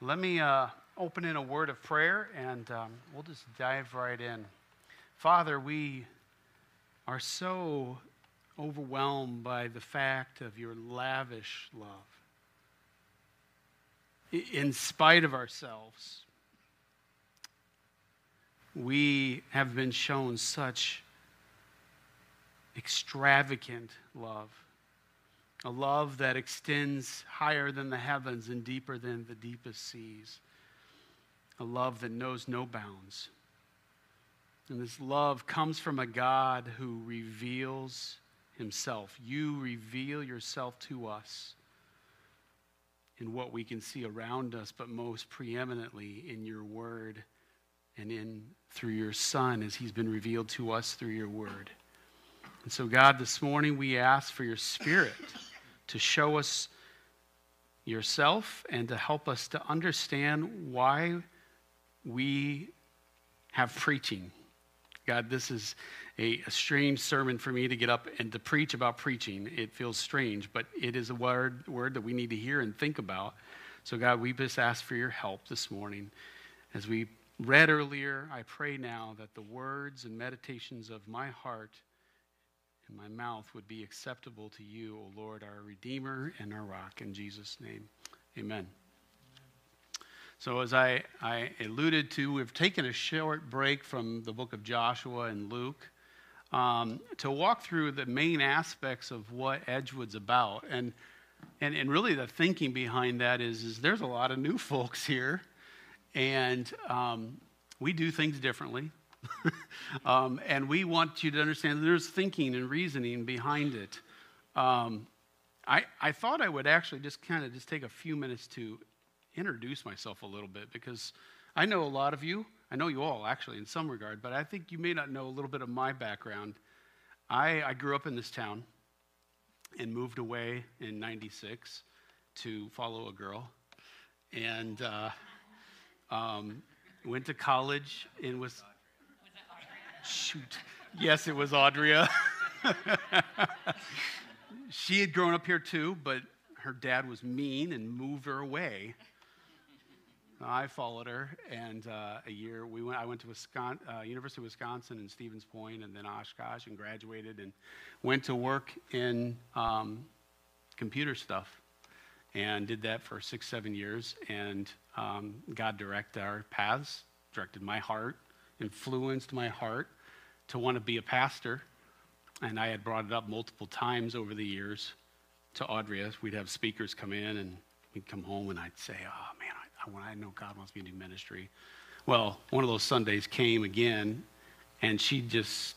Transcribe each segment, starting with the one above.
Let me uh, open in a word of prayer and um, we'll just dive right in. Father, we are so overwhelmed by the fact of your lavish love. In spite of ourselves, we have been shown such extravagant love a love that extends higher than the heavens and deeper than the deepest seas, a love that knows no bounds. And this love comes from a God who reveals himself. You reveal yourself to us in what we can see around us, but most preeminently in your word and in through your son as he's been revealed to us through your word. And so God, this morning we ask for your spirit to show us yourself and to help us to understand why we have preaching. God, this is a, a, strange sermon for me to get up and to preach about preaching. It feels strange, but it is a word, word that we need to hear and think about. So, God, we just ask for your help this morning. As we read earlier, I pray now that the words and meditations of my heart and my mouth would be acceptable to you, O Lord, our Redeemer and our rock. In Jesus' name, amen. So, as I, I alluded to, we've taken a short break from the book of Joshua and Luke um, to walk through the main aspects of what Edgewood's about. And, and, and really, the thinking behind that is, is there's a lot of new folks here, and um, we do things differently. um, and we want you to understand there's thinking and reasoning behind it. Um, I, I thought I would actually just kind of just take a few minutes to introduce myself a little bit because I know a lot of you. I know you all actually in some regard, but I think you may not know a little bit of my background. I, I grew up in this town and moved away in 96 to follow a girl. And uh, um, went to college in Wisconsin Shoot. Yes, it was Audrey. she had grown up here too, but her dad was mean and moved her away. I followed her, and uh, a year we went. I went to Wisconsin, uh, University of Wisconsin in Stevens Point, and then Oshkosh, and graduated, and went to work in um, computer stuff, and did that for six, seven years. And um, God directed our paths, directed my heart, influenced my heart to want to be a pastor. And I had brought it up multiple times over the years to Audrey. We'd have speakers come in and we'd come home and I'd say, oh man, I, I, I know God wants me to do ministry. Well, one of those Sundays came again and she just,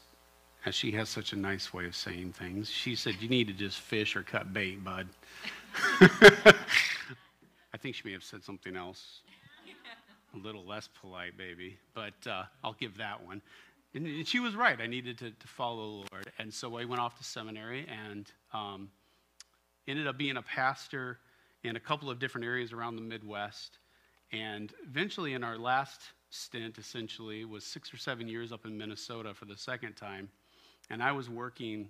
as she has such a nice way of saying things, she said, you need to just fish or cut bait, bud. I think she may have said something else a little less polite, maybe, but uh, I'll give that one. And she was right. I needed to, to follow the Lord. And so I went off to seminary and um, ended up being a pastor in a couple of different areas around the Midwest. And eventually, in our last stint, essentially, was six or seven years up in Minnesota for the second time. And I was working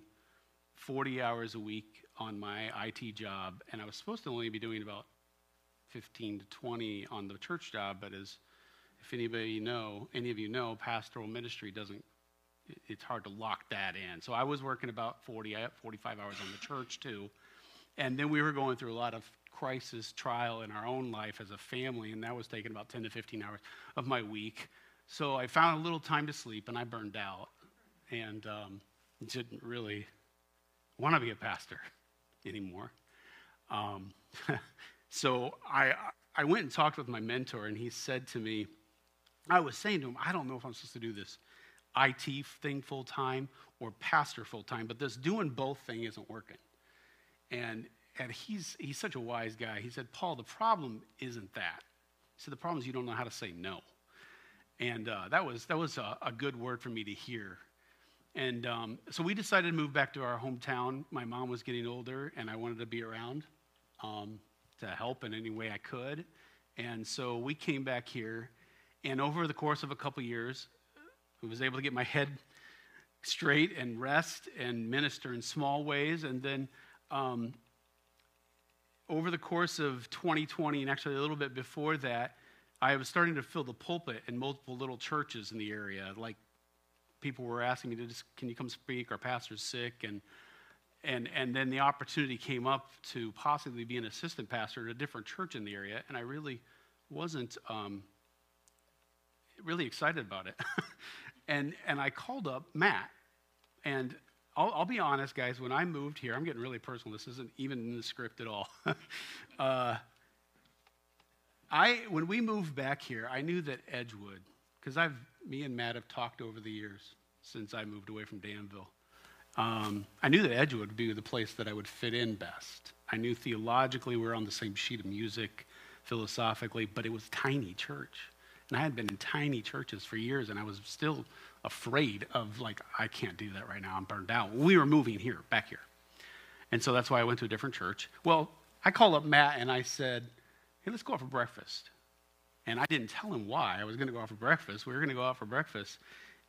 40 hours a week on my IT job. And I was supposed to only be doing about 15 to 20 on the church job, but as if anybody know, any of you know, pastoral ministry doesn't, it's hard to lock that in. So I was working about 40, 45 hours on the church too. And then we were going through a lot of crisis, trial in our own life as a family, and that was taking about 10 to 15 hours of my week. So I found a little time to sleep, and I burned out and um, didn't really want to be a pastor anymore. Um, so I, I went and talked with my mentor, and he said to me, I was saying to him, I don't know if I'm supposed to do this IT thing full time or pastor full time, but this doing both thing isn't working. And, and he's, he's such a wise guy. He said, Paul, the problem isn't that. He said, the problem is you don't know how to say no. And uh, that was, that was a, a, good word for me to hear. And um, so we decided to move back to our hometown. My mom was getting older, and I wanted to be around um, to help in any way I could. And so we came back here and over the course of a couple years, I was able to get my head straight and rest and minister in small ways. And then um, over the course of 2020, and actually a little bit before that, I was starting to fill the pulpit in multiple little churches in the area. Like people were asking me to just, can you come speak? Our pastor's sick. And, and, and then the opportunity came up to possibly be an assistant pastor at a different church in the area. And I really wasn't um, really excited about it. and, and I called up Matt. And I'll, I'll, be honest, guys, when I moved here, I'm getting really personal. This isn't even in the script at all. uh, I, when we moved back here, I knew that Edgewood, because I've, me and Matt have talked over the years since I moved away from Danville. Um, I knew that Edgewood would be the place that I would fit in best. I knew theologically we were on the same sheet of music, philosophically, but it was tiny church. And I had been in tiny churches for years, and I was still afraid of, like, I can't do that right now. I'm burned out. We were moving here, back here. And so that's why I went to a different church. Well, I called up Matt and I said, hey, let's go out for breakfast. And I didn't tell him why I was going to go out for breakfast. We were going to go out for breakfast.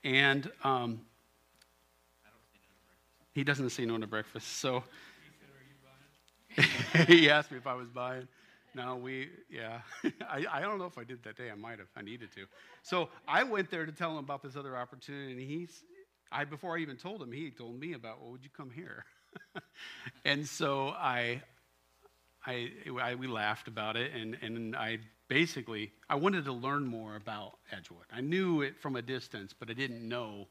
And um, he doesn't say no one to breakfast. So he asked me if I was buying. No, we, yeah. I, I don't know if I did that day. I might have. I needed to. So I went there to tell him about this other opportunity. And he's, I, before I even told him, he told me about, well, would you come here? and so I, I, I, we laughed about it. And, and I basically, I wanted to learn more about Edgewood. I knew it from a distance, but I didn't know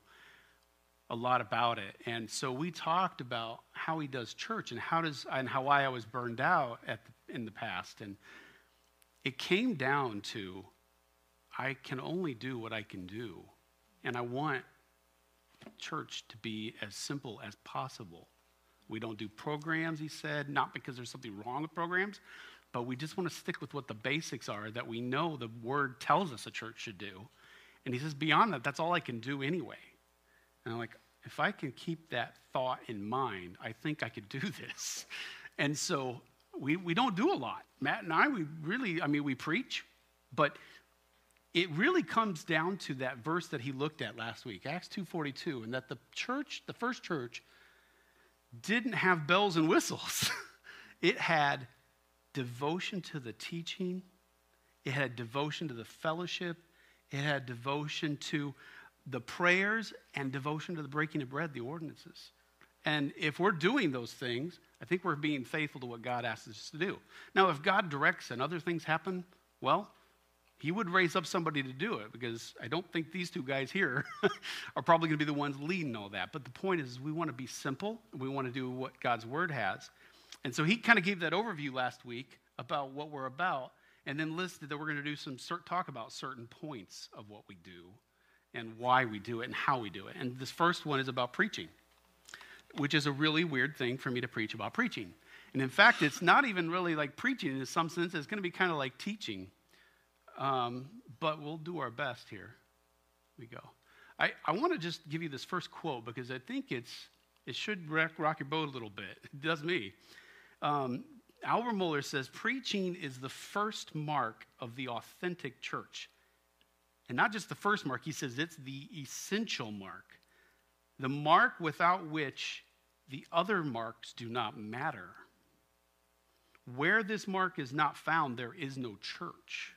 a lot about it. And so we talked about how he does church and how does and how I was burned out at the, in the past. And it came down to I can only do what I can do. And I want church to be as simple as possible. We don't do programs, he said, not because there's something wrong with programs, but we just want to stick with what the basics are that we know the word tells us a church should do. And he says, beyond that, that's all I can do anyway. And I'm like, if I can keep that thought in mind, I think I could do this. And so we, we don't do a lot. Matt and I, we really, I mean, we preach, but it really comes down to that verse that he looked at last week, Acts 2.42, and that the church, the first church, didn't have bells and whistles. it had devotion to the teaching, it had devotion to the fellowship, it had devotion to the prayers and devotion to the breaking of bread, the ordinances. And if we're doing those things, I think we're being faithful to what God asks us to do. Now, if God directs and other things happen, well, he would raise up somebody to do it because I don't think these two guys here are probably going to be the ones leading all that. But the point is, we want to be simple. We want to do what God's word has. And so he kind of gave that overview last week about what we're about and then listed that we're going to do some talk about certain points of what we do and why we do it and how we do it. And this first one is about preaching, which is a really weird thing for me to preach about preaching. And in fact, it's not even really like preaching in some sense, it's going to be kind of like teaching. Um, but we'll do our best here. We go. I, I want to just give you this first quote because I think it's, it should rock, rock your boat a little bit. It does me. Um, Albert Mohler says, Preaching is the first mark of the authentic church. And not just the first mark, he says it's the essential mark, the mark without which the other marks do not matter. Where this mark is not found, there is no church.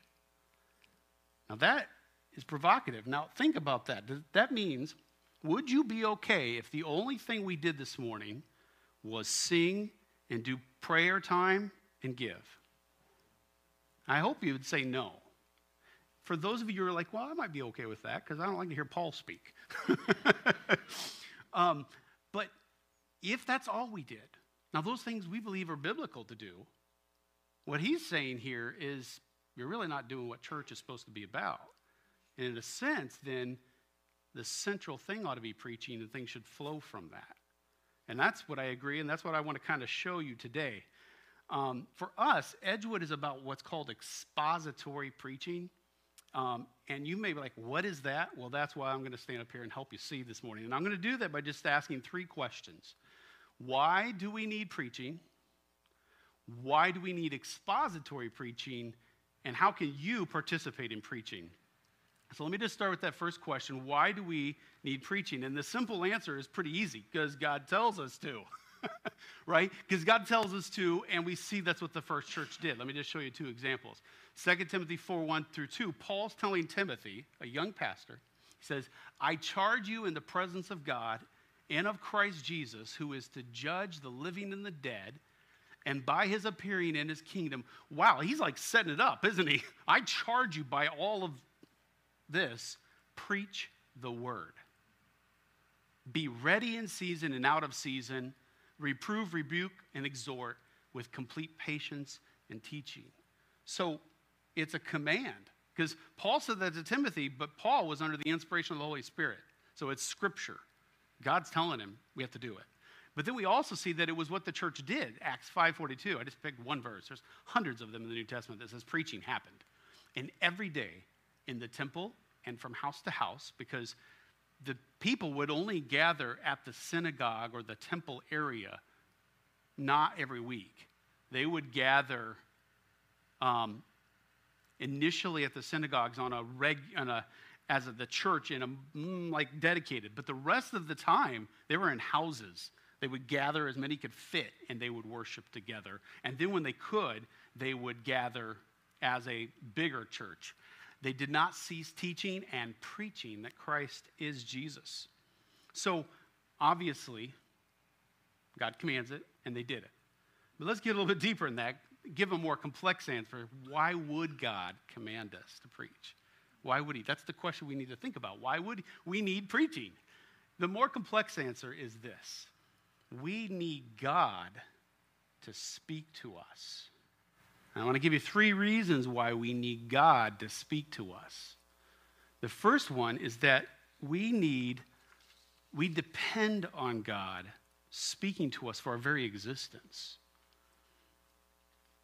Now that is provocative. Now think about that. That means, would you be okay if the only thing we did this morning was sing and do prayer time and give? I hope you would say no for those of you who are like, well, I might be okay with that because I don't like to hear Paul speak. um, but if that's all we did, now those things we believe are biblical to do, what he's saying here is you're really not doing what church is supposed to be about. And in a sense, then the central thing ought to be preaching and things should flow from that. And that's what I agree, and that's what I want to kind of show you today. Um, for us, Edgewood is about what's called expository preaching. Um, and you may be like, what is that? Well, that's why I'm going to stand up here and help you see this morning. And I'm going to do that by just asking three questions Why do we need preaching? Why do we need expository preaching? And how can you participate in preaching? So let me just start with that first question Why do we need preaching? And the simple answer is pretty easy because God tells us to. right? Because God tells us to, and we see that's what the first church did. Let me just show you two examples. 2 Timothy 4 1 through 2, Paul's telling Timothy, a young pastor, he says, I charge you in the presence of God and of Christ Jesus, who is to judge the living and the dead, and by his appearing in his kingdom. Wow, he's like setting it up, isn't he? I charge you by all of this, preach the word. Be ready in season and out of season, reprove, rebuke, and exhort with complete patience and teaching. So it's a command because Paul said that to Timothy, but Paul was under the inspiration of the Holy Spirit. So it's scripture. God's telling him we have to do it. But then we also see that it was what the church did. Acts 5:42. I just picked one verse. There's hundreds of them in the New Testament that says preaching happened. And every day in the temple and from house to house because the people would only gather at the synagogue or the temple area not every week. They would gather um, initially at the synagogues on a reg, on a, as a, the church in a mm, like dedicated, but the rest of the time they were in houses. They would gather as many could fit and they would worship together. And then when they could, they would gather as a bigger church. They did not cease teaching and preaching that Christ is Jesus. So, obviously, God commands it, and they did it. But let's get a little bit deeper in that, give a more complex answer. Why would God command us to preach? Why would He? That's the question we need to think about. Why would we need preaching? The more complex answer is this we need God to speak to us. I want to give you three reasons why we need God to speak to us. The first one is that we need, we depend on God speaking to us for our very existence.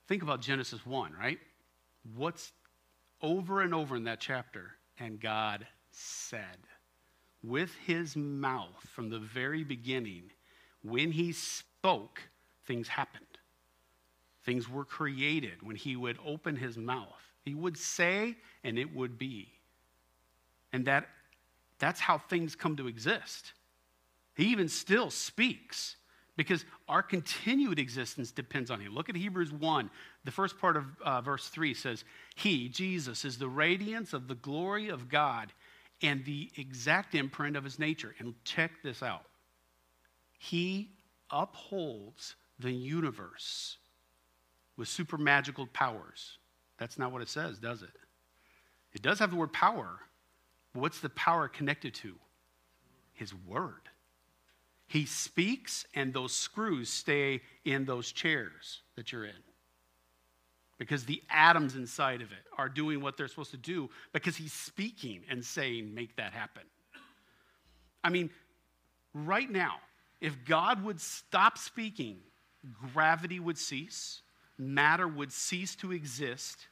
Think about Genesis 1, right? What's over and over in that chapter? And God said, with his mouth from the very beginning, when he spoke, things happened. Things were created when he would open his mouth. He would say, and it would be. And that, that's how things come to exist. He even still speaks because our continued existence depends on him. Look at Hebrews 1. The first part of uh, verse 3 says, He, Jesus, is the radiance of the glory of God and the exact imprint of his nature. And check this out He upholds the universe with super magical powers. That's not what it says, does it? It does have the word power. But what's the power connected to? His word. He speaks, and those screws stay in those chairs that you're in. Because the atoms inside of it are doing what they're supposed to do because he's speaking and saying, make that happen. I mean, right now, if God would stop speaking, gravity would cease, matter would cease to exist.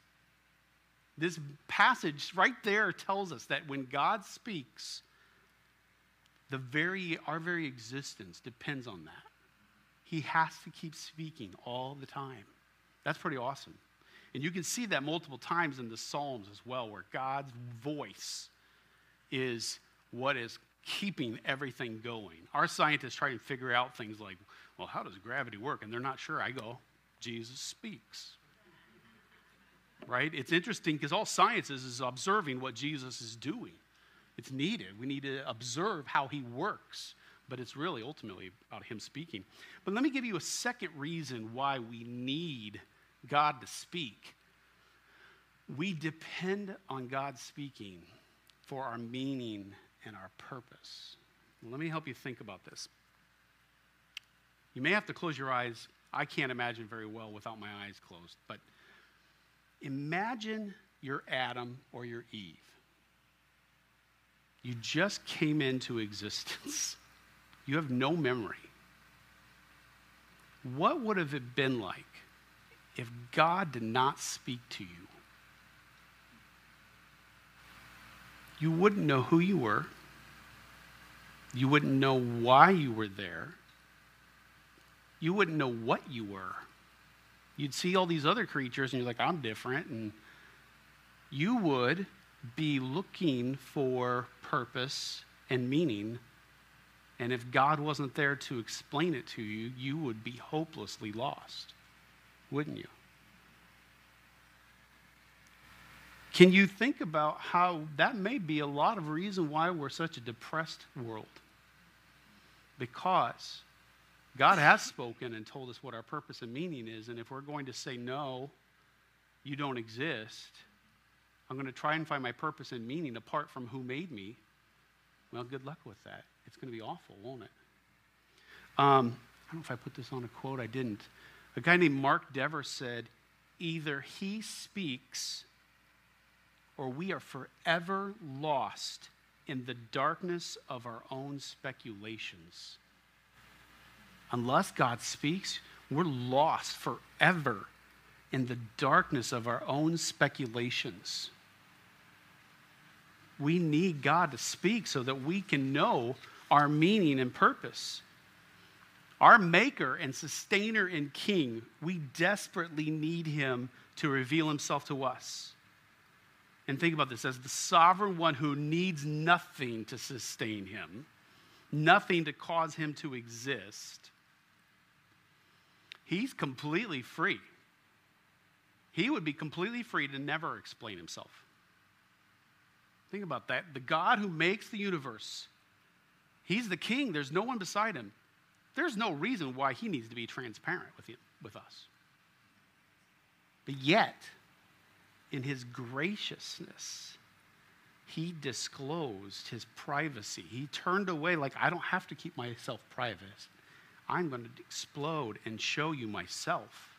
This passage right there tells us that when God speaks, the very, our very existence depends on that. He has to keep speaking all the time. That's pretty awesome. And you can see that multiple times in the Psalms as well, where God's voice is what is keeping everything going. Our scientists try to figure out things like, well, how does gravity work? And they're not sure. I go, Jesus speaks. Right? It's interesting because all science is, is observing what Jesus is doing. It's needed. We need to observe how he works, but it's really ultimately about him speaking. But let me give you a second reason why we need God to speak. We depend on God speaking for our meaning and our purpose. Let me help you think about this. You may have to close your eyes I can't imagine very well without my eyes closed. But imagine you're Adam or you're Eve. You just came into existence. You have no memory. What would have it been like if God did not speak to you? You wouldn't know who you were. You wouldn't know why you were there you wouldn't know what you were. You'd see all these other creatures and you're like, I'm different. And you would be looking for purpose and meaning And if God wasn't there to explain it to you, you would be hopelessly lost, wouldn't you? Can you think about how that may be a lot of reason why we're such a depressed world? Because God has spoken and told us what our purpose and meaning is, and if we're going to say, no, you don't exist, I'm going to try and find my purpose and meaning apart from who made me, well, good luck with that. It's going to be awful, won't it? Um, I don't know if I put this on a quote, I didn't. A guy named Mark Dever said, either he speaks or we are forever lost in the darkness of our own speculations. Unless God speaks, we're lost forever in the darkness of our own speculations. We need God to speak so that we can know our meaning and purpose. Our maker and sustainer and king, we desperately need him to reveal himself to us. And think about this as the sovereign one who needs nothing to sustain him, nothing to cause him to exist. He's completely free. He would be completely free to never explain himself. Think about that. The God who makes the universe, he's the king. There's no one beside him. There's no reason why he needs to be transparent with, you, with us. But yet, in his graciousness, he disclosed his privacy. He turned away, like, I don't have to keep myself private. I'm going to explode and show you myself.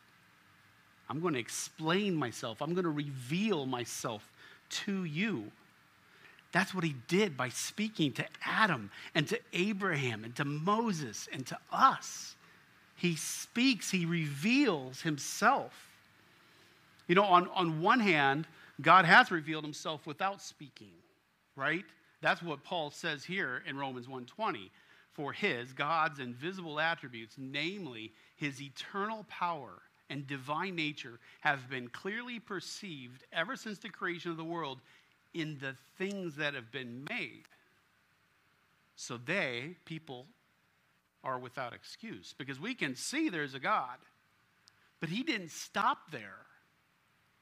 I'm going to explain myself. I'm going to reveal myself to you. That's what he did by speaking to Adam and to Abraham and to Moses and to us. He speaks, he reveals himself. You know, on, on one hand, God has revealed himself without speaking, right? That's what Paul says here in Romans 1:20. For his, God's invisible attributes, namely his eternal power and divine nature, have been clearly perceived ever since the creation of the world in the things that have been made. So they, people, are without excuse because we can see there's a God, but he didn't stop there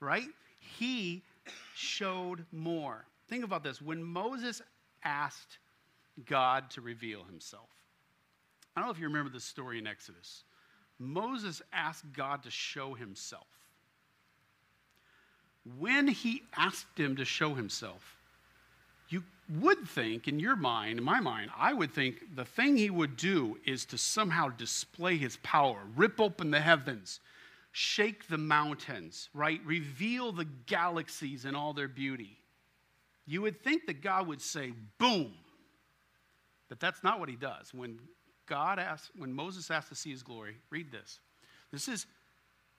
right? He showed more. Think about this. When Moses asked God to reveal himself, I don't know if you remember this story in Exodus. Moses asked God to show himself. When he asked him to show himself, you would think, in your mind, in my mind, I would think the thing he would do is to somehow display his power, rip open the heavens, shake the mountains, right? Reveal the galaxies in all their beauty. You would think that God would say, boom. But that's not what he does. When God asks, when Moses asked to see his glory, read this. This is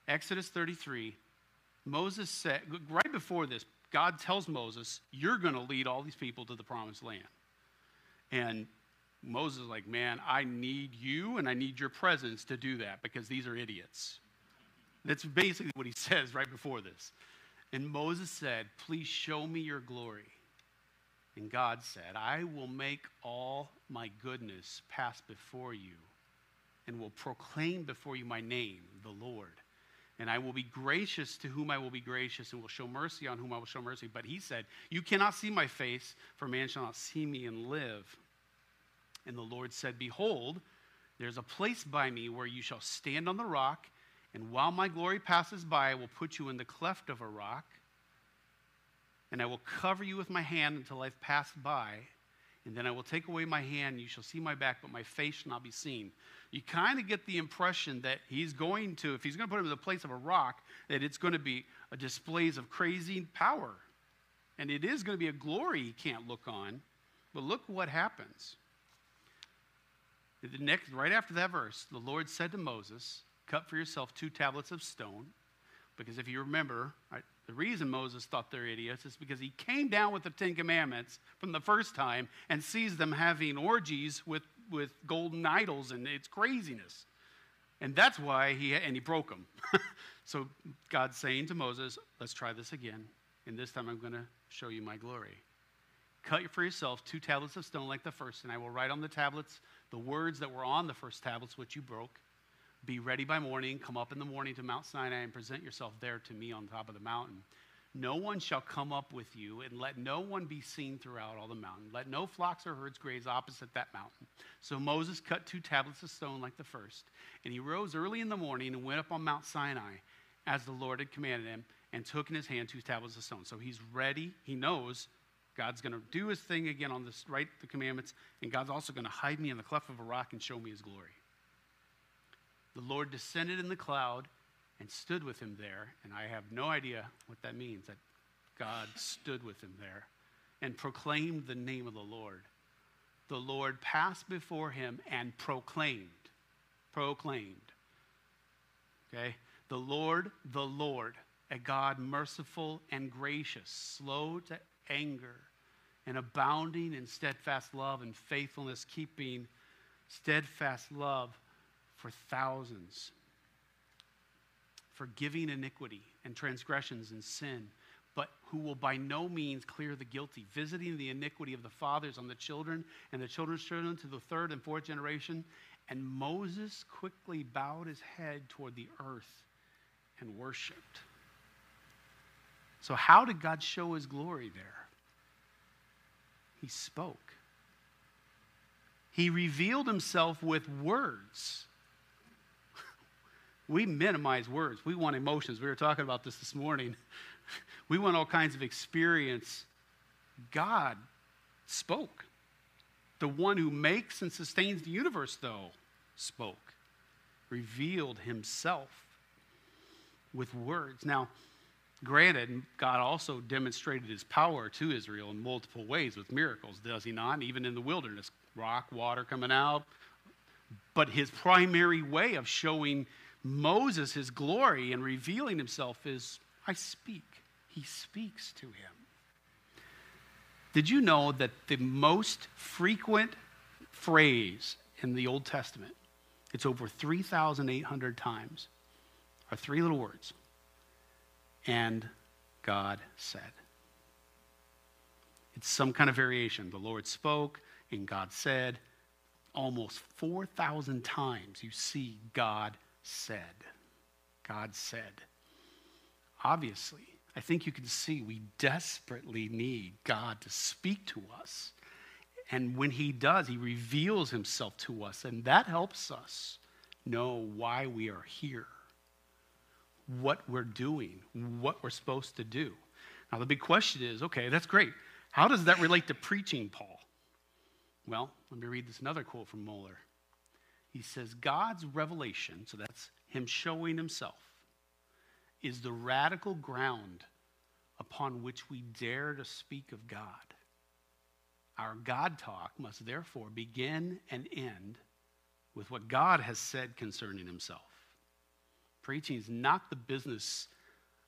Exodus 33. Moses said, right before this, God tells Moses, You're going to lead all these people to the promised land. And Moses is like, Man, I need you and I need your presence to do that because these are idiots. That's basically what he says right before this. And Moses said, Please show me your glory. And God said, I will make all my goodness pass before you and will proclaim before you my name, the Lord. And I will be gracious to whom I will be gracious and will show mercy on whom I will show mercy. But he said, You cannot see my face, for man shall not see me and live. And the Lord said, Behold, there's a place by me where you shall stand on the rock and while my glory passes by, I will put you in the cleft of a rock, and I will cover you with my hand until I've passed by. And then I will take away my hand, and you shall see my back, but my face shall not be seen. You kind of get the impression that he's going to, if he's going to put him in the place of a rock, that it's going to be a displays of crazy power. And it is going to be a glory he can't look on. But look what happens. The next, right after that verse, the Lord said to Moses, cut for yourself two tablets of stone. Because if you remember, the reason Moses thought they're idiots is because he came down with the Ten Commandments from the first time and sees them having orgies with, with golden idols, and it's craziness. And that's why he, and he broke them. so God's saying to Moses, let's try this again. And this time I'm going to show you my glory. Cut for yourself two tablets of stone like the first, and I will write on the tablets the words that were on the first tablets, which you broke. Be ready by morning, come up in the morning to Mount Sinai, and present yourself there to me on top of the mountain. No one shall come up with you, and let no one be seen throughout all the mountain. Let no flocks or herds graze opposite that mountain. So Moses cut two tablets of stone like the first, and he rose early in the morning and went up on Mount Sinai, as the Lord had commanded him, and took in his hand two tablets of stone. So he's ready. He knows God's going to do his thing again on this, write the commandments, and God's also going to hide me in the cleft of a rock and show me his glory. The Lord descended in the cloud and stood with him there. And I have no idea what that means that God stood with him there and proclaimed the name of the Lord. The Lord passed before him and proclaimed. Proclaimed. Okay? The Lord, the Lord, a God merciful and gracious, slow to anger, and abounding in steadfast love and faithfulness, keeping steadfast love for thousands forgiving iniquity and transgressions and sin, but who will by no means clear the guilty, visiting the iniquity of the fathers on the children and the children's children to the third and fourth generation. And Moses quickly bowed his head toward the earth and worshiped. So, how did God show his glory there? He spoke. He revealed himself with words. We minimize words. We want emotions. We were talking about this this morning. We want all kinds of experience. God spoke. The one who makes and sustains the universe, though, spoke, revealed himself with words. Now, granted, God also demonstrated his power to Israel in multiple ways with miracles, does he not? Even in the wilderness, rock, water coming out. But his primary way of showing Moses, his glory and revealing himself is, I speak. He speaks to him. Did you know that the most frequent phrase in the Old Testament, it's over 3,800 times, are three little words. And God said. It's some kind of variation. The Lord spoke, and God said. Almost 4,000 times you see God said. God said. Obviously, I think you can see we desperately need God to speak to us. And when He does, He reveals Himself to us, and that helps us know why we are here, what we're doing, what we're supposed to do. Now, the big question is okay, that's great. How does that relate to preaching, Paul? Well, let me read this another quote from Mohler. He says, God's revelation, so that's Him showing Himself, is the radical ground upon which we dare to speak of God. Our God talk must therefore begin and end with what God has said concerning Himself. Preaching is not the business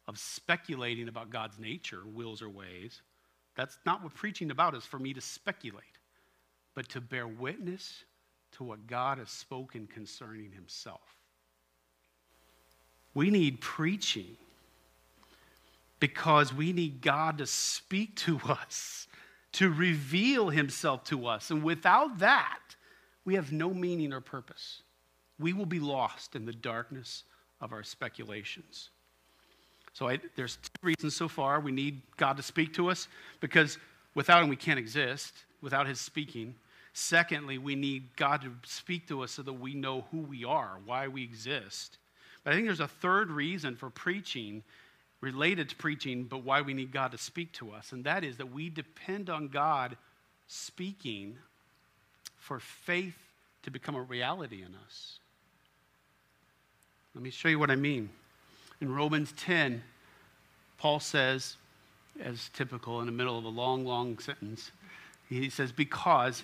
of speculating about God's nature, wills, or ways. That's not what preaching about is for me to speculate, but to bear witness to what God has spoken concerning himself. We need preaching because we need God to speak to us, to reveal himself to us. And without that, we have no meaning or purpose. We will be lost in the darkness of our speculations. So I, there's two reasons so far we need God to speak to us because without him we can't exist, without his speaking. Secondly, we need God to speak to us so that we know who we are, why we exist. But I think there's a third reason for preaching, related to preaching, but why we need God to speak to us, and that is that we depend on God speaking for faith to become a reality in us. Let me show you what I mean. In Romans 10, Paul says, as typical in the middle of a long, long sentence, he says, Because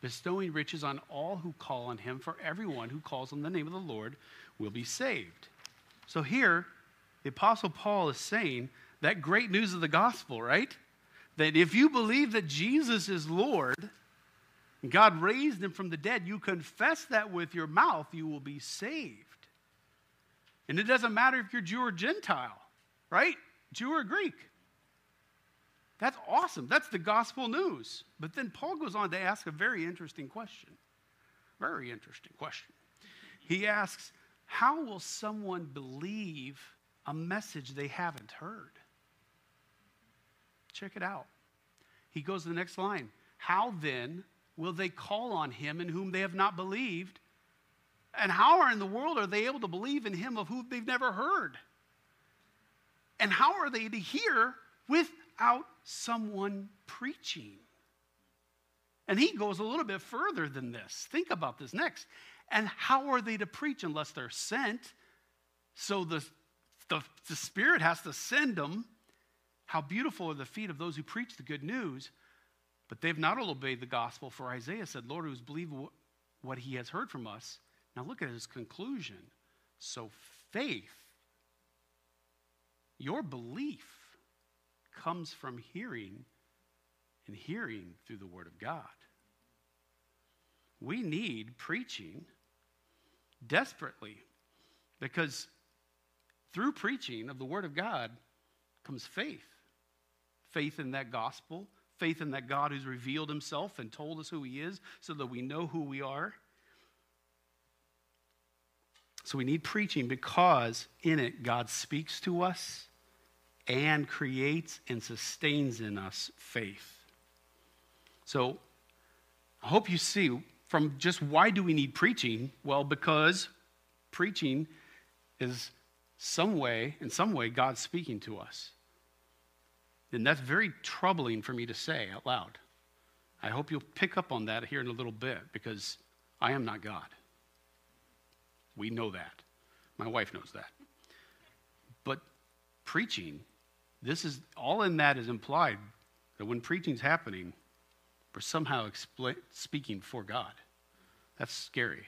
bestowing riches on all who call on him, for everyone who calls on the name of the Lord will be saved. So here, the Apostle Paul is saying that great news of the gospel, right? That if you believe that Jesus is Lord, God raised him from the dead, you confess that with your mouth, you will be saved. And it doesn't matter if you're Jew or Gentile, right? Jew or Greek. That's awesome. That's the gospel news. But then Paul goes on to ask a very interesting question. Very interesting question. He asks, How will someone believe a message they haven't heard? Check it out. He goes to the next line. How then will they call on him in whom they have not believed? And how in the world are they able to believe in him of whom they've never heard? And how are they to hear without someone preaching? And he goes a little bit further than this. Think about this next. And how are they to preach unless they're sent? So the, the, the Spirit has to send them. How beautiful are the feet of those who preach the good news. But they've not all obeyed the gospel, for Isaiah said, Lord, who's believed what he has heard from us. Now look at his conclusion. So faith, your belief, comes from hearing, and hearing through the Word of God. We need preaching desperately because through preaching of the Word of God comes faith. Faith in that gospel faith in that God who's revealed himself and told us who he is so that we know who we are. So we need preaching because in it God speaks to us and creates and sustains in us faith. So I hope you see from just why do we need preaching? Well, because preaching is some way, in some way, God speaking to us. And that's very troubling for me to say out loud. I hope you'll pick up on that here in a little bit because I am not God. We know that. My wife knows that. But preaching, this is all in that is implied that when preaching's happening, we're somehow speaking for God. That's scary.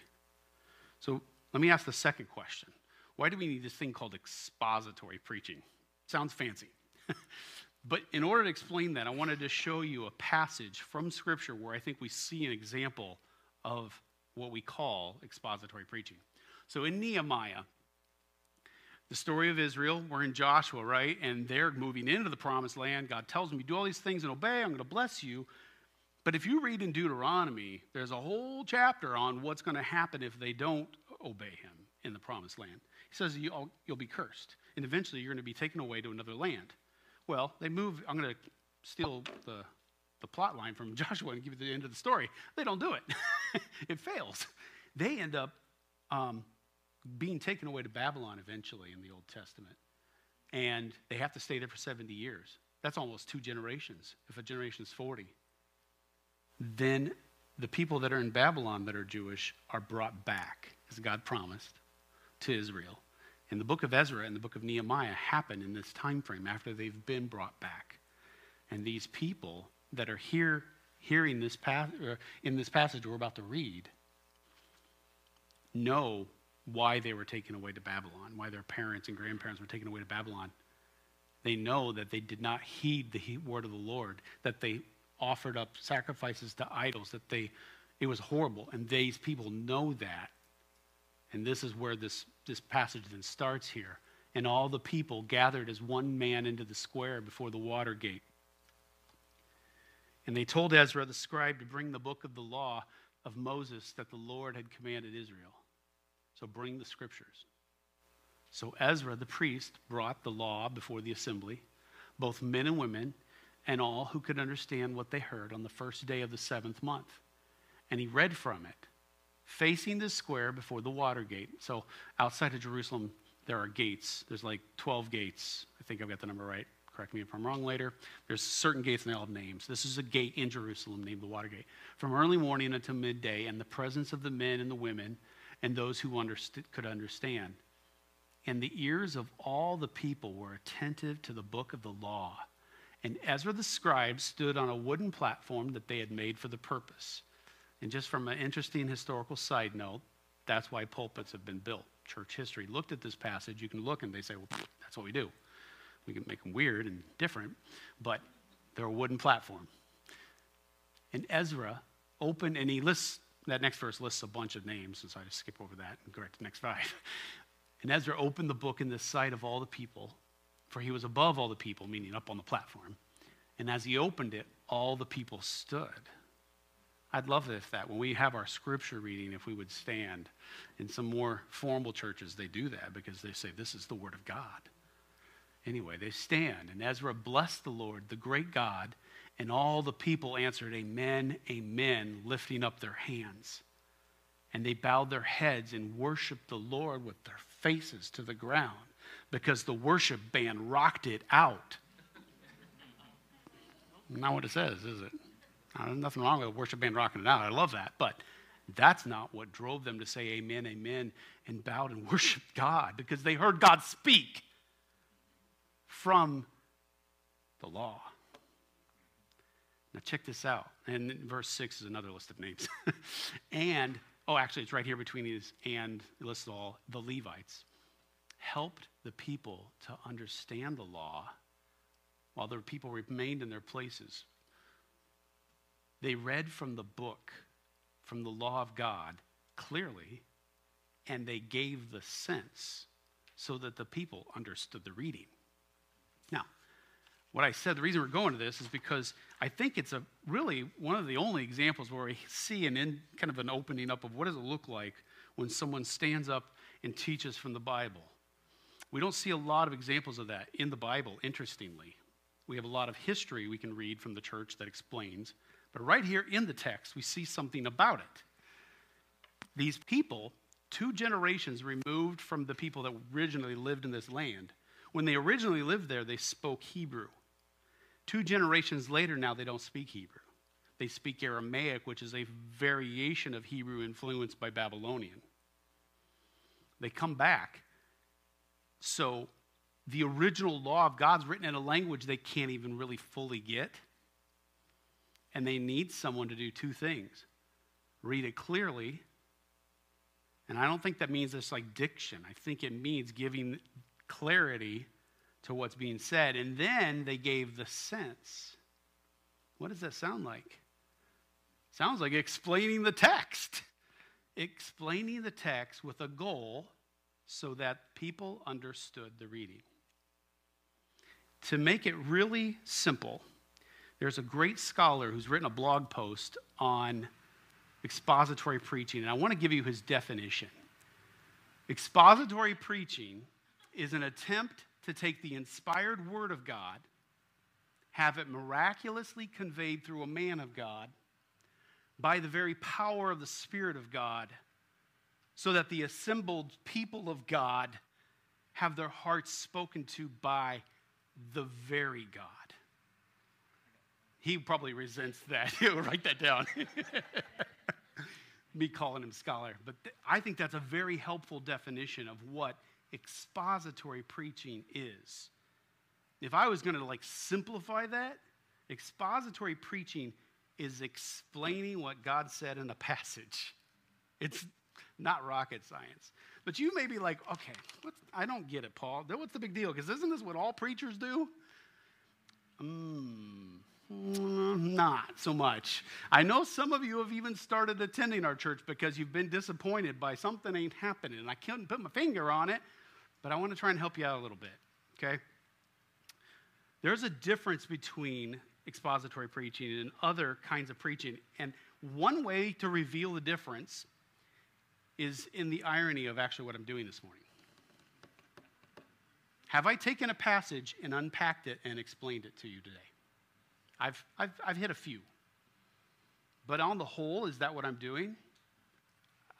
So let me ask the second question. Why do we need this thing called expository preaching? Sounds fancy. But in order to explain that, I wanted to show you a passage from Scripture where I think we see an example of what we call expository preaching. So in Nehemiah, the story of Israel, we're in Joshua, right? And they're moving into the promised land. God tells them, You do all these things and obey, I'm going to bless you. But if you read in Deuteronomy, there's a whole chapter on what's going to happen if they don't obey him in the promised land. He says you'll, be cursed, and eventually you're going to be taken away to another land. Well, they move. I'm going to steal the, the plot line from Joshua and give you the end of the story. They don't do it, it fails. They end up um, being taken away to Babylon eventually in the Old Testament. And they have to stay there for 70 years. That's almost two generations, if a generation is 40. Then the people that are in Babylon that are Jewish are brought back, as God promised, to Israel And the book of Ezra and the book of Nehemiah happen in this time frame after they've been brought back. And these people that are here hearing this pas- uh, in this passage we're about to read know why they were taken away to Babylon, why their parents and grandparents were taken away to Babylon. They know that they did not heed the word of the Lord, that they offered up sacrifices to idols, that they it was horrible, and these people know that. And this is where this this passage then starts here. And all the people gathered as one man into the square before the water gate. And they told Ezra the scribe to bring the book of the law of Moses that the Lord had commanded Israel. So bring the scriptures. So Ezra the priest brought the law before the assembly, both men and women, and all who could understand what they heard on the first day of the seventh month. And he read from it facing the square before the water gate. So outside of Jerusalem, there are gates. There's like 12 gates. I think I've got the number right. Correct me if I'm wrong later. There's certain gates and they all have names. This is a gate in Jerusalem named the Water Gate. From early morning until midday, in the presence of the men and the women and those who could understand. And the ears of all the people were attentive to the book of the law. And Ezra the scribe stood on a wooden platform that they had made for the purpose. And just from an interesting historical side note, that's why pulpits have been built. Church history looked at this passage. You can look and they say, well, that's what we do. We can make them weird and different, but they're a wooden platform. And Ezra opened, and he lists, that next verse lists a bunch of names, and so I just skip over that and go right to the next five. And Ezra opened the book in the sight of all the people, for he was above all the people, meaning up on the platform. And as he opened it, all the people stood. I'd love if that, when we have our scripture reading, if we would stand. In some more formal churches, they do that because they say, This is the word of God. Anyway, they stand, and Ezra blessed the Lord, the great God, and all the people answered, Amen, Amen, lifting up their hands. And they bowed their heads and worshiped the Lord with their faces to the ground because the worship band rocked it out. Not what it says, is it? There's nothing wrong with a worship band rocking it out. I love that. But that's not what drove them to say amen, amen, and bowed and worshiped God because they heard God speak from the law. Now, check this out. And verse 6 is another list of names. and, oh, actually, it's right here between these and it lists all the Levites helped the people to understand the law while the people remained in their places. They read from the book, from the law of God, clearly, and they gave the sense so that the people understood the reading. Now, what I said, the reason we're going to this is because I think it's a really one of the only examples where we see an in, kind of an opening up of what does it look like when someone stands up and teaches from the Bible. We don't see a lot of examples of that in the Bible, interestingly. We have a lot of history we can read from the church that explains, but right here in the text, we see something about it. These people, two generations removed from the people that originally lived in this land, when they originally lived there, they spoke Hebrew. Two generations later, now they don't speak Hebrew. They speak Aramaic, which is a variation of Hebrew influenced by Babylonian. They come back. So the original law of God's written in a language they can't even really fully get. And they need someone to do two things read it clearly. And I don't think that means it's like diction, I think it means giving clarity to what's being said. And then they gave the sense. What does that sound like? Sounds like explaining the text. Explaining the text with a goal so that people understood the reading. To make it really simple, there's a great scholar who's written a blog post on expository preaching, and I want to give you his definition. Expository preaching is an attempt to take the inspired word of God, have it miraculously conveyed through a man of God by the very power of the Spirit of God, so that the assembled people of God have their hearts spoken to by the very God. He probably resents that. He'll write that down. Me calling him scholar. But th- I think that's a very helpful definition of what expository preaching is. If I was going to like simplify that, expository preaching is explaining what God said in a passage. It's not rocket science. But you may be like, okay, I don't get it, Paul. What's the big deal? Because isn't this what all preachers do? Mm, not so much. I know some of you have even started attending our church because you've been disappointed by something ain't happening. And I couldn't put my finger on it, but I want to try and help you out a little bit, okay? There's a difference between expository preaching and other kinds of preaching. And one way to reveal the difference is in the irony of actually what I'm doing this morning. Have I taken a passage and unpacked it and explained it to you today? I've, I've, I've hit a few. But on the whole, is that what I'm doing?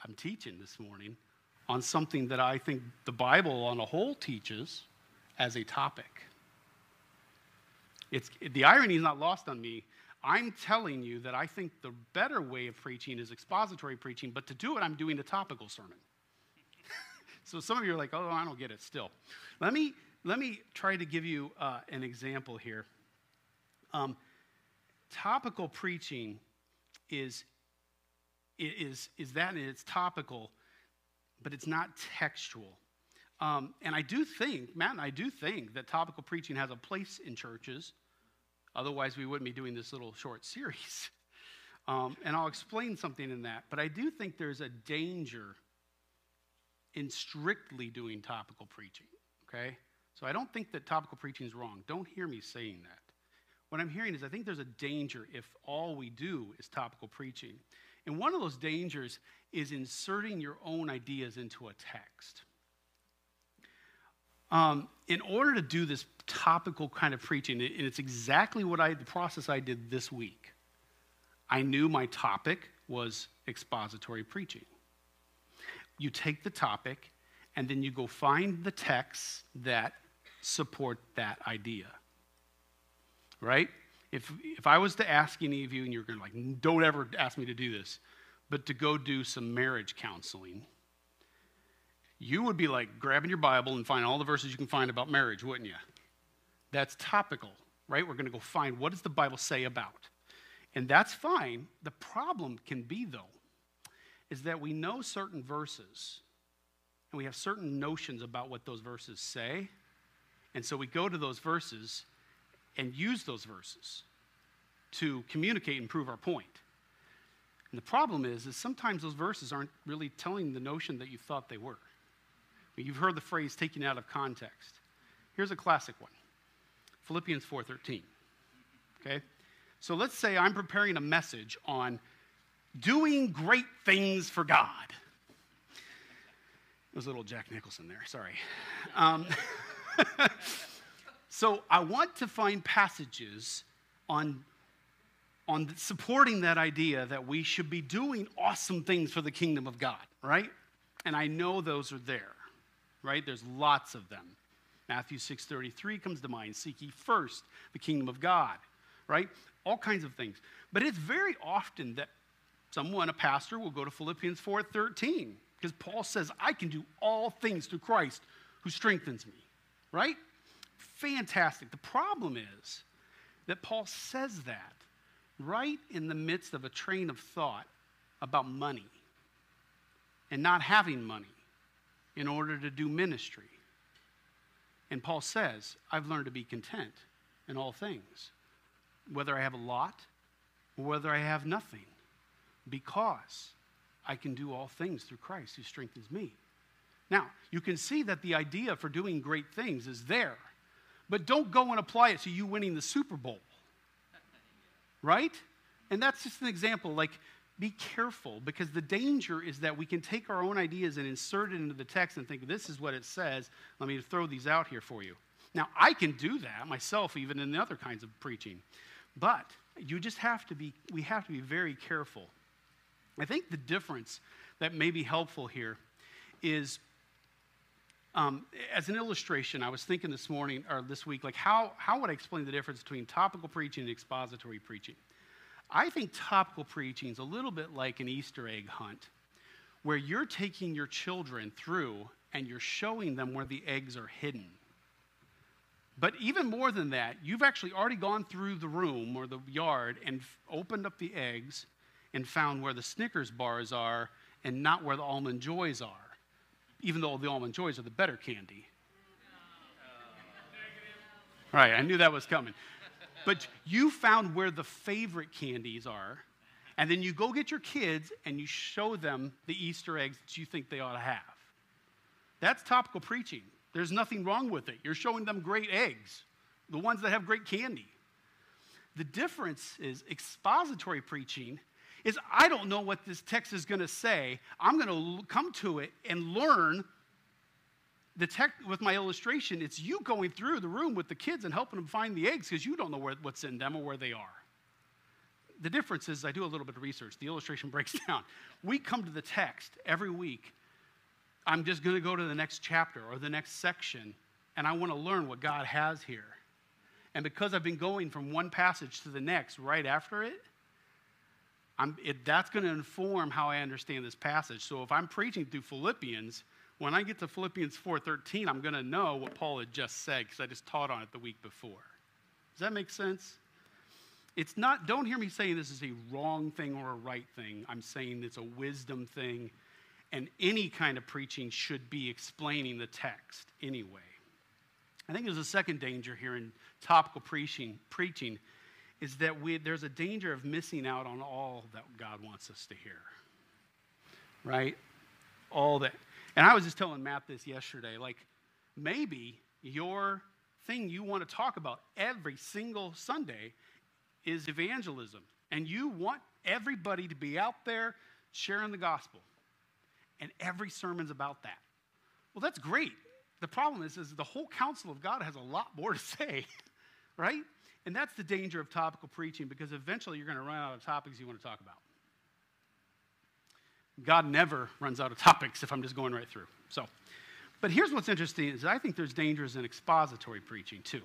I'm teaching this morning on something that I think the Bible on a whole teaches as a topic. It's, the irony is not lost on me. I'm telling you that I think the better way of preaching is expository preaching, but to do it, I'm doing a topical sermon. so some of you are like, oh, I don't get it still. Let me, let me try to give you uh, an example here. Um, topical preaching is is, is that it's topical, but it's not textual. Um, and I do think, Matt and I do think that topical preaching has a place in churches. Otherwise, we wouldn't be doing this little short series. Um, and I'll explain something in that. But I do think there's a danger in strictly doing topical preaching, okay? So I don't think that topical preaching is wrong. Don't hear me saying that. What I'm hearing is I think there's a danger if all we do is topical preaching. And one of those dangers is inserting your own ideas into a text. Um, in order to do this topical kind of preaching, and it's exactly what I, the process I did this week. I knew my topic was expository preaching. You take the topic, and then you go find the texts that support that idea. Right? If, if I was to ask any of you, and you're going to like, don't ever ask me to do this, but to go do some marriage counseling, you would be like grabbing your Bible and find all the verses you can find about marriage, wouldn't you? That's topical, right? We're going to go find what does the Bible say about. And that's fine. The problem can be, though, is that we know certain verses and we have certain notions about what those verses say. And so we go to those verses and use those verses to communicate and prove our point. And the problem is, is sometimes those verses aren't really telling the notion that you thought they were. You've heard the phrase taken out of context. Here's a classic one. Philippians 4:13. Okay? So let's say I'm preparing a message on doing great things for God. There's a little Jack Nicholson there, sorry. Um, so I want to find passages on, on supporting that idea that we should be doing awesome things for the kingdom of God, right? And I know those are there, right? There's lots of them. Matthew 6:33 comes to mind. Seek ye first the kingdom of God, right? All kinds of things. But it's very often that someone, a pastor, will go to Philippians 4:13 because Paul says, "I can do all things through Christ who strengthens me." Right? Fantastic. The problem is that Paul says that right in the midst of a train of thought about money and not having money in order to do ministry. And Paul says, I've learned to be content in all things, whether I have a lot or whether I have nothing, because I can do all things through Christ who strengthens me. Now, you can see that the idea for doing great things is there, but don't go and apply it to you winning the Super Bowl. Right? And that's just an example. Like, be careful because the danger is that we can take our own ideas and insert it into the text and think, this is what it says. Let me throw these out here for you. Now, I can do that myself, even in other kinds of preaching. But you just have to be, we have to be very careful. I think the difference that may be helpful here is um, as an illustration, I was thinking this morning or this week, like how, how would I explain the difference between topical preaching and expository preaching? I think topical preaching is a little bit like an Easter egg hunt, where you're taking your children through and you're showing them where the eggs are hidden. But even more than that, you've actually already gone through the room or the yard and f- opened up the eggs and found where the Snickers bars are and not where the almond joys are, even though the almond joys are the better candy. Right, I knew that was coming. But you found where the favorite candies are, and then you go get your kids and you show them the Easter eggs that you think they ought to have. That's topical preaching. There's nothing wrong with it. You're showing them great eggs, the ones that have great candy. The difference is expository preaching is I don't know what this text is going to say. I'm going to come to it and learn the tech with my illustration, it's you going through the room with the kids and helping them find the eggs because you don't know where, what's in them or where they are. The difference is I do a little bit of research. The illustration breaks down. We come to the text every week. I'm just going to go to the next chapter or the next section, and I want to learn what God has here. And because I've been going from one passage to the next right after it, it that's going to inform how I understand this passage. So if I'm preaching through Philippians, when I get to Philippians 4:13, I'm going to know what Paul had just said because I just taught on it the week before. Does that make sense? It's not, don't hear me saying this is a wrong thing or a right thing. I'm saying it's a wisdom thing, and any kind of preaching should be explaining the text anyway. I think there's a second danger here in topical preaching, preaching is that we, there's a danger of missing out on all that God wants us to hear. Right? All that. And I was just telling Matt this yesterday. Like, maybe your thing you want to talk about every single Sunday is evangelism. And you want everybody to be out there sharing the gospel. And every sermon's about that. Well, that's great. The problem is, is the whole counsel of God has a lot more to say, right? And that's the danger of topical preaching because eventually you're going to run out of topics you want to talk about. God never runs out of topics if I'm just going right through. So, but here's what's interesting is I think there's dangers in expository preaching too.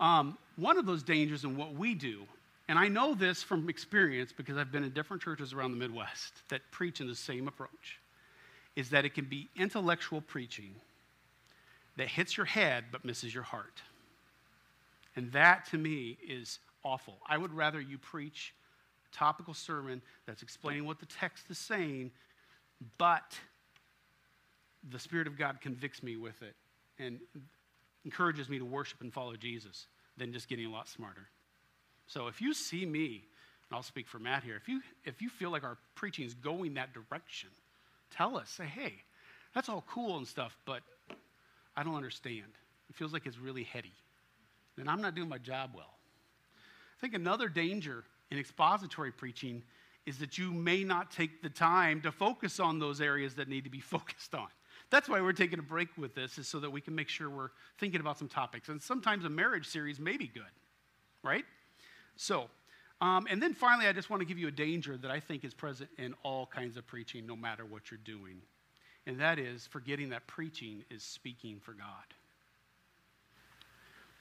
Um, one of those dangers in what we do, and I know this from experience because I've been in different churches around the Midwest that preach in the same approach, is that it can be intellectual preaching that hits your head but misses your heart. And that to me is awful. I would rather you preach a topical sermon that's explaining what the text is saying, but the Spirit of God convicts me with it and encourages me to worship and follow Jesus than just getting a lot smarter. So if you see me, and I'll speak for Matt here, if you, if you feel like our preaching is going that direction, tell us. Say, hey, that's all cool and stuff, but I don't understand. It feels like it's really heady. Then I'm not doing my job well. I think another danger in expository preaching is that you may not take the time to focus on those areas that need to be focused on. That's why we're taking a break with this, is so that we can make sure we're thinking about some topics. And sometimes a marriage series may be good, right? So, um, and then finally, I just want to give you a danger that I think is present in all kinds of preaching, no matter what you're doing. And that is forgetting that preaching is speaking for God.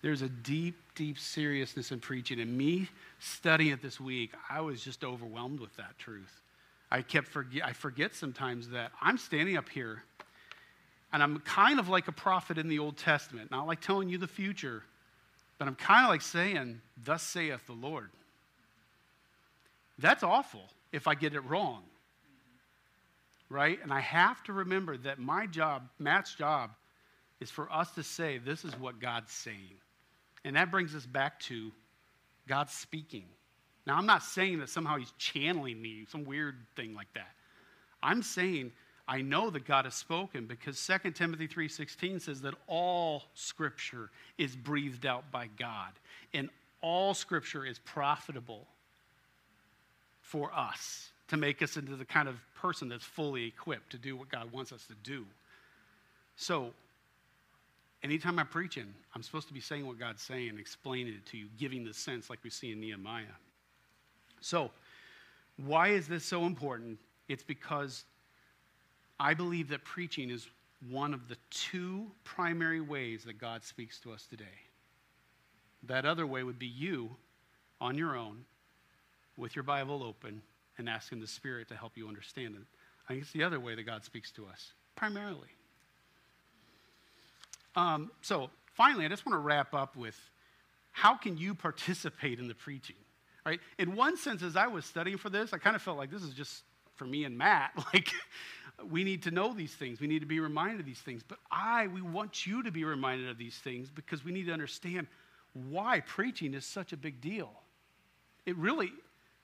There's a deep, deep seriousness in preaching. And me studying it this week, I was just overwhelmed with that truth. I kept forget, I forget sometimes that I'm standing up here and I'm kind of like a prophet in the Old Testament, not like telling you the future, but I'm kind of like saying, Thus saith the Lord. That's awful if I get it wrong. Right? And I have to remember that my job, Matt's job, is for us to say, This is what God's saying. And that brings us back to God speaking. Now, I'm not saying that somehow He's channeling me, some weird thing like that. I'm saying I know that God has spoken because 2 Timothy 3:16 says that all scripture is breathed out by God and all scripture is profitable for us to make us into the kind of person that's fully equipped to do what God wants us to do. So, anytime I'm preaching, I'm supposed to be saying what God's saying, explaining it to you, giving the sense like we see in Nehemiah. So, why is this so important? It's because I believe that preaching is one of the two primary ways that God speaks to us today. That other way would be you on your own with your Bible open and asking the Spirit to help you understand it. I think it's the other way that God speaks to us, primarily. Um, so, finally, I just want to wrap up with how can you participate in the preaching? Right? In one sense, as I was studying for this, I kind of felt like this is just for me and Matt. Like, we need to know these things. We need to be reminded of these things. But I, we want you to be reminded of these things because we need to understand why preaching is such a big deal. It really,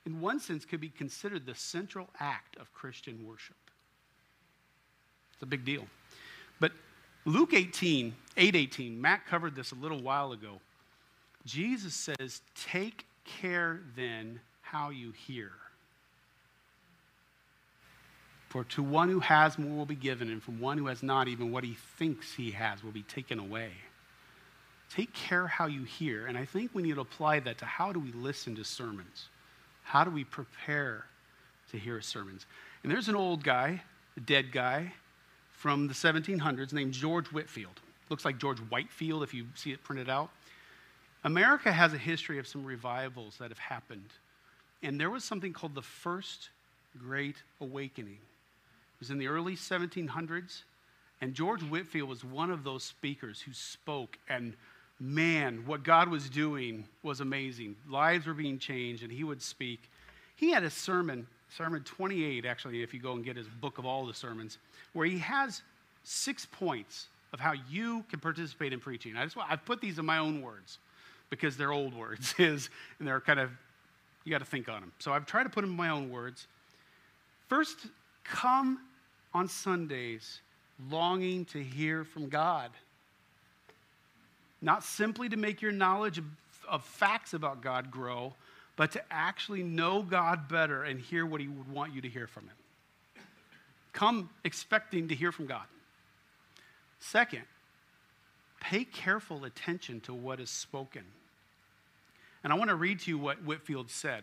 in one sense, could be considered the central act of Christian worship. It's a big deal. Luke 18, 8 18, Matt covered this a little while ago. Jesus says, Take care then how you hear. For to one who has more will be given, and from one who has not, even what he thinks he has will be taken away. Take care how you hear. And I think we need to apply that to how do we listen to sermons? How do we prepare to hear sermons? And there's an old guy, a dead guy from the 1700s named George Whitfield. Looks like George Whitefield if you see it printed out. America has a history of some revivals that have happened. And there was something called the First Great Awakening. It was in the early 1700s, and George Whitfield was one of those speakers who spoke and man, what God was doing was amazing. Lives were being changed, and he would speak. He had a sermon, Sermon 28, actually, if you go and get his book of all the sermons, where he has six points of how you can participate in preaching. I just I've put these in my own words because they're old words, is, and they're kind of, you got to think on them. So I've tried to put them in my own words. First, come on Sundays longing to hear from God. Not simply to make your knowledge of facts about God grow, but to actually know God better and hear what He would want you to hear from Him. Come expecting to hear from God. Second, pay careful attention to what is spoken. And I want to read to you what Whitfield said.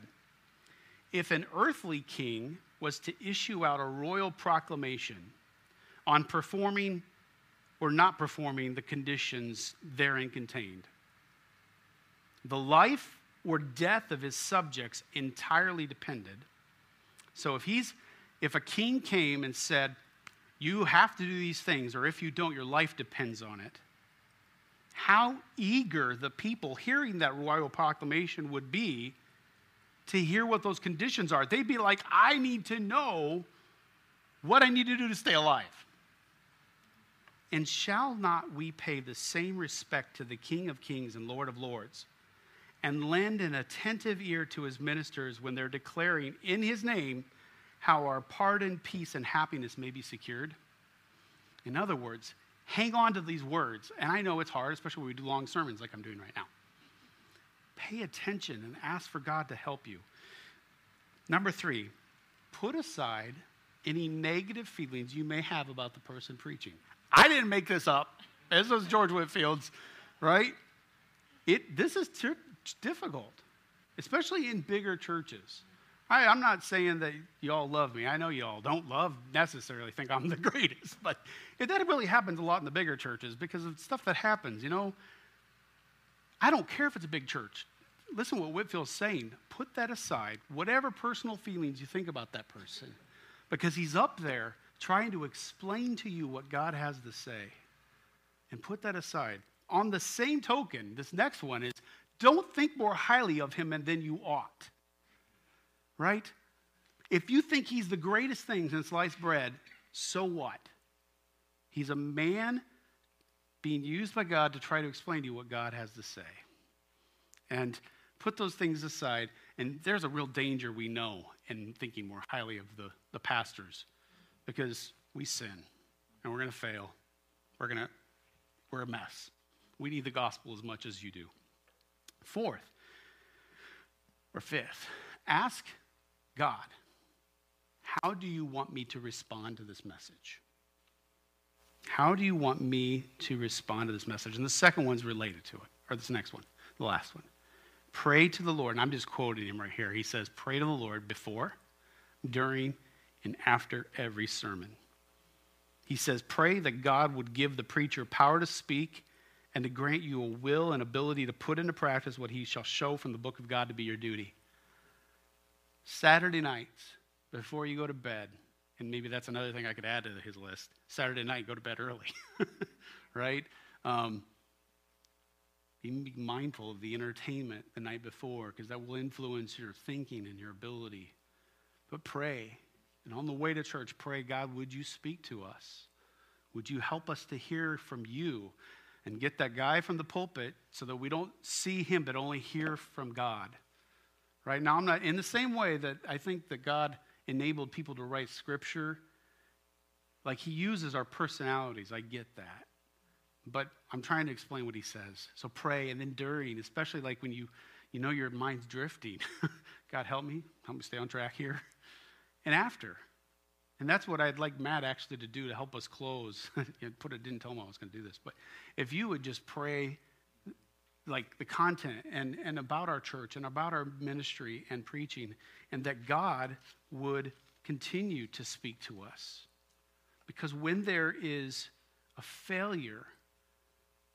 If an earthly king was to issue out a royal proclamation on performing or not performing the conditions therein contained, the life or death of his subjects entirely depended. So if he's if a king came and said, You have to do these things, or if you don't, your life depends on it, how eager the people hearing that royal proclamation would be to hear what those conditions are. They'd be like, I need to know what I need to do to stay alive. And shall not we pay the same respect to the King of Kings and Lord of Lords? And lend an attentive ear to his ministers when they're declaring in his name how our pardon, peace, and happiness may be secured. In other words, hang on to these words. And I know it's hard, especially when we do long sermons like I'm doing right now. Pay attention and ask for God to help you. Number three, put aside any negative feelings you may have about the person preaching. I didn't make this up. This was George Whitfield's, right? It, this is difficult, especially in bigger churches. I, am not saying that y'all love me. I know y'all don't love necessarily think I'm the greatest, but that really happens a lot in the bigger churches because of stuff that happens. You know, I don't care if it's a big church. Listen what Whitefield's saying. Put that aside, whatever personal feelings you think about that person, because he's up there trying to explain to you what God has to say. And put that aside. On the same token, this next one is don't think more highly of him than you ought. Right? If you think he's the greatest thing since sliced bread, so what? He's a man being used by God to try to explain to you what God has to say. And put those things aside. And there's a real danger we know in thinking more highly of the, the pastors because we sin and we're going to fail. We're going to, we're a mess. We need the gospel as much as you do. Fourth, or fifth, ask God, how do you want me to respond to this message? How do you want me to respond to this message? And the second one's related to it, or this next one, the last one. Pray to the Lord, and I'm just quoting him right here. He says, Pray to the Lord before, during, and after every sermon. He says, Pray that God would give the preacher power to speak and to grant you a will and ability to put into practice what he shall show from the book of God to be your duty. Saturday nights, before you go to bed, and maybe that's another thing I could add to his list. Saturday night, go to bed early, right? Um, even be mindful of the entertainment the night before, because that will influence your thinking and your ability. But pray. And on the way to church, pray, God, would you speak to us? Would you help us to hear from you? And get that guy from the pulpit so that we don't see him but only hear from God. Right now, I'm not in the same way that I think that God enabled people to write scripture. Like he uses our personalities, I get that. But I'm trying to explain what he says. So pray and then during, especially like when you you know your mind's drifting. God help me, help me stay on track here. And after, and that's what I'd like Matt actually to do to help us close. Put it didn't tell him I was going to do this, but if you would just pray like the content and, and about our church and about our ministry and preaching, and that God would continue to speak to us. Because when there is a failure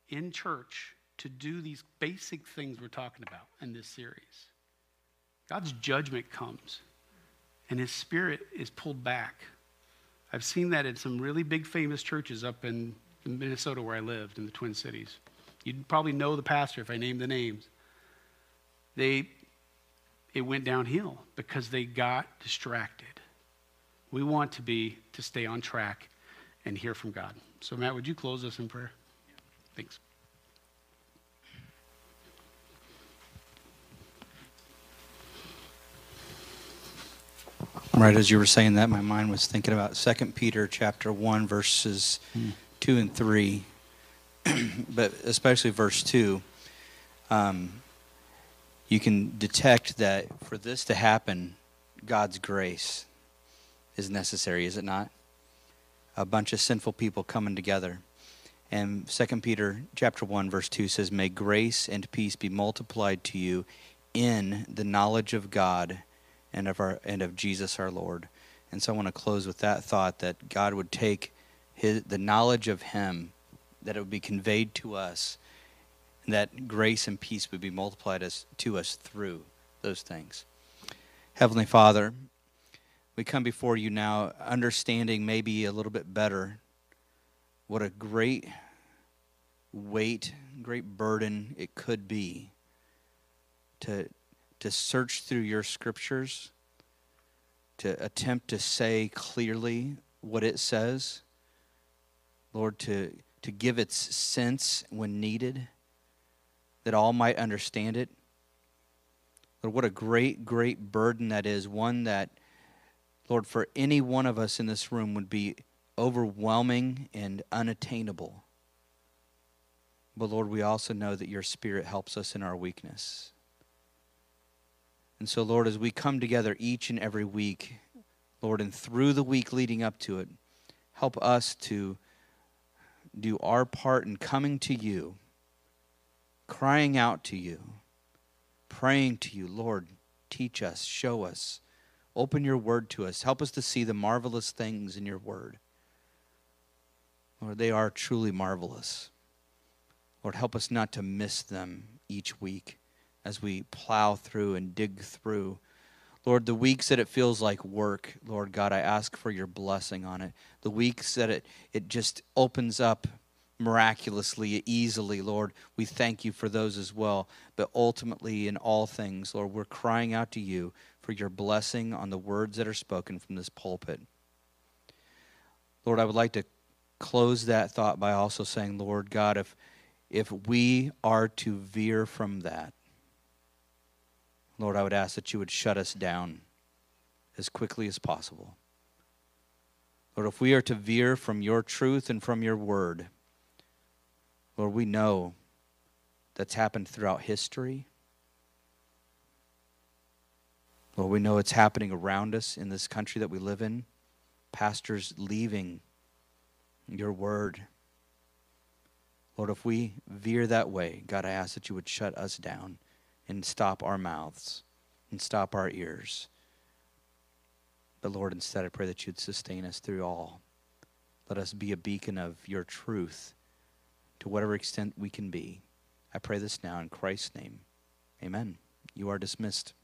in church to do these basic things we're talking about in this series, God's judgment comes and his spirit is pulled back. I've seen that in some really big famous churches up in Minnesota where I lived in the Twin Cities. You'd probably know the pastor if I named the names. They, it went downhill because they got distracted. We want to be, to stay on track and hear from God. So, Matt, would you close us in prayer? Thanks. Right as you were saying that, my mind was thinking about Second Peter chapter one, verses mm. two and three, but especially verse two. Um, you can detect that for this to happen, God's grace is necessary, is it not? A bunch of sinful people coming together. And Second Peter chapter 1 verse 2 says, "May grace and peace be multiplied to you in the knowledge of God and of our and of Jesus our Lord. And so I want to close with that thought that God would take his the knowledge of him that it would be conveyed to us and that grace and peace would be multiplied as, to us through those things. Heavenly Father, we come before you now understanding maybe a little bit better what a great weight, great burden it could be to to search through your scriptures, to attempt to say clearly what it says, Lord, to, to give its sense when needed, that all might understand it. Lord, what a great, great burden that is. One that, Lord, for any one of us in this room would be overwhelming and unattainable. But Lord, we also know that your Spirit helps us in our weakness. And so, Lord, as we come together each and every week, Lord, and through the week leading up to it, help us to do our part in coming to you, crying out to you, praying to you, Lord, teach us, show us, open your word to us, help us to see the marvelous things in your word. Lord, they are truly marvelous. Lord, help us not to miss them each week as we plow through and dig through. Lord, the weeks that it feels like work, Lord God, I ask for your blessing on it. The weeks that it, it just opens up miraculously, easily, Lord, we thank you for those as well. But ultimately, in all things, Lord, we're crying out to you for your blessing on the words that are spoken from this pulpit. Lord, I would like to close that thought by also saying, Lord God, if, if we are to veer from that, Lord, I would ask that you would shut us down as quickly as possible. Lord, if we are to veer from your truth and from your word, Lord, we know that's happened throughout history. Lord, we know it's happening around us in this country that we live in. Pastors leaving your word. Lord, if we veer that way, God, I ask that you would shut us down and stop our mouths and stop our ears. But Lord, instead, I pray that you'd sustain us through all. Let us be a beacon of your truth to whatever extent we can be. I pray this now in Christ's name. Amen. You are dismissed.